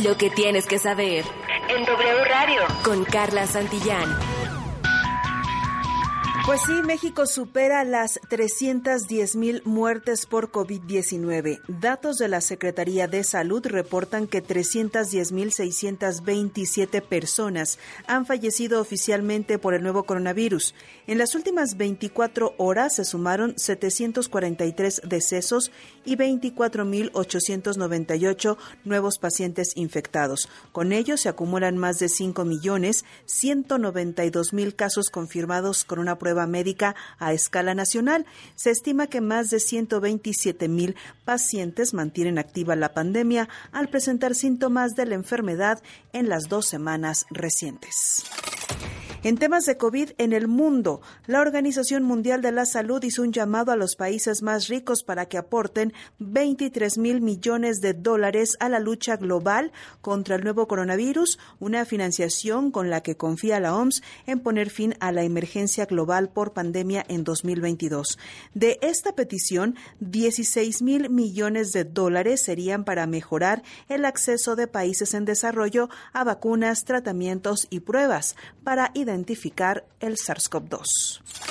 Lo que tienes que saber En W Radio. con Carla Santillán. Pues sí, México supera las 310 mil muertes por COVID-19. Datos de la Secretaría de Salud reportan que 310 mil 627 personas han fallecido oficialmente por el nuevo coronavirus. En las últimas 24 horas se sumaron 743 decesos y 24 mil 898 nuevos pacientes infectados. Con ello se acumulan más de 5 millones 192 mil casos confirmados con una prueba médica a escala nacional. Se estima que más de 127 mil pacientes mantienen activa la pandemia al presentar síntomas de la enfermedad en las dos semanas recientes. En temas de COVID en el mundo, la Organización Mundial de la Salud hizo un llamado a los países más ricos para que aporten 23 mil millones de dólares a la lucha global contra el nuevo coronavirus, una financiación con la que confía la OMS en poner fin a la emergencia global por pandemia en 2022. De esta petición, 16 mil millones de dólares serían para mejorar el acceso de países en desarrollo a vacunas, tratamientos y pruebas para identificar el SARS-CoV-2.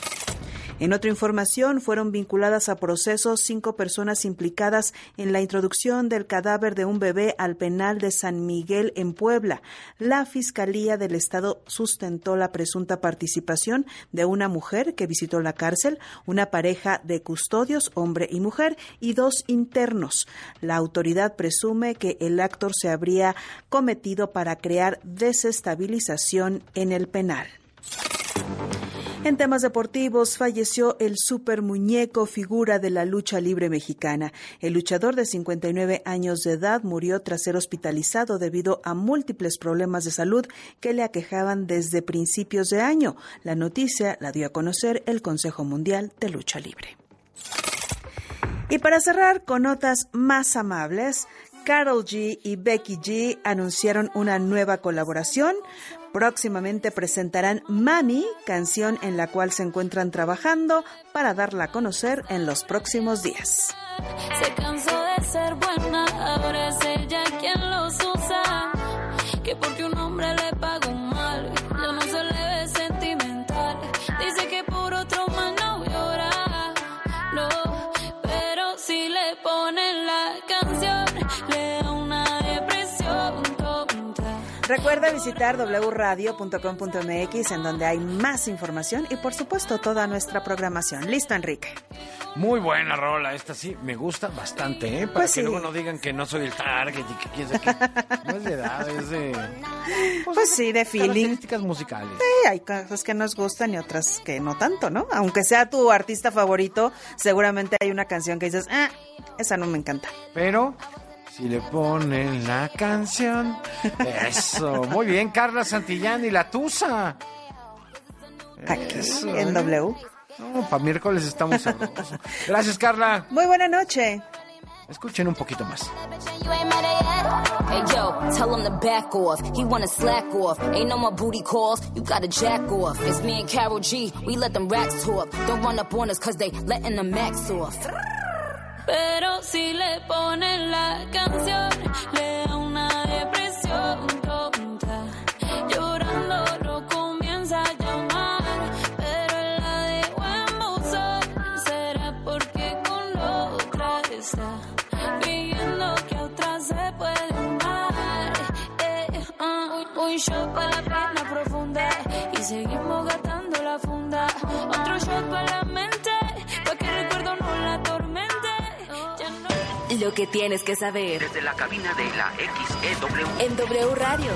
En otra información, fueron vinculadas a procesos cinco personas implicadas en la introducción del cadáver de un bebé al penal de San Miguel en Puebla. La Fiscalía del Estado sustentó la presunta participación de una mujer que visitó la cárcel, una pareja de custodios, hombre y mujer, y dos internos. La autoridad presume que el actor se habría cometido para crear desestabilización en el penal. En temas deportivos, falleció el super muñeco figura de la lucha libre mexicana. El luchador de 59 años de edad murió tras ser hospitalizado debido a múltiples problemas de salud que le aquejaban desde principios de año. La noticia la dio a conocer el Consejo Mundial de Lucha Libre. Y para cerrar con notas más amables, Carol G y Becky G anunciaron una nueva colaboración. Próximamente presentarán Mami, canción en la cual se encuentran trabajando para darla a conocer en los próximos días. Se cansó de ser buena, ahora es ella quien los usa. Que porque un hombre le pagó mal, ya no se le ve sentimental. Dice que por otro mal no llora, no. Pero si le ponen la canción, Recuerda visitar wradio.com.mx en donde hay más información y por supuesto toda nuestra programación. Listo, Enrique. Muy buena rola, esta sí, me gusta bastante, ¿eh? Para Pues que sí. luego no digan que no soy el target y que quién sabe qué. No es de edad, es de... Pues sí, de feeling. Características musicales. Sí, hay cosas que nos gustan y otras que no tanto, ¿no? Aunque sea tu artista favorito, seguramente hay una canción que dices, ah, esa no me encanta. Pero si le ponen la canción, eso. Muy bien, Carla Santillán y la Tusa. Aquí Eso, en ¿eh? W. No, para miércoles estamos sabrosos. Gracias, Carla. Muy buena noche. Escuchen un poquito más. Hey yo, tell him to back off. He wanna slack off. Ain't no more booty calls. You gotta jack off. It's me and Carol G. We let them racks talk. Don't run up on us cause they letting the max off. Pero si le ponen la canción, le da una depresión tonta. Llorando lo comienza a llamar, pero él la dejó en buzón. Será porque con otra está pidiendo que a otra se puede amar. Eh, ah, un shot para la pena profunda y seguimos gastando la funda. Otro shot para la mente, Lo que tienes que saber Desde la cabina de la XEW. en W Radio.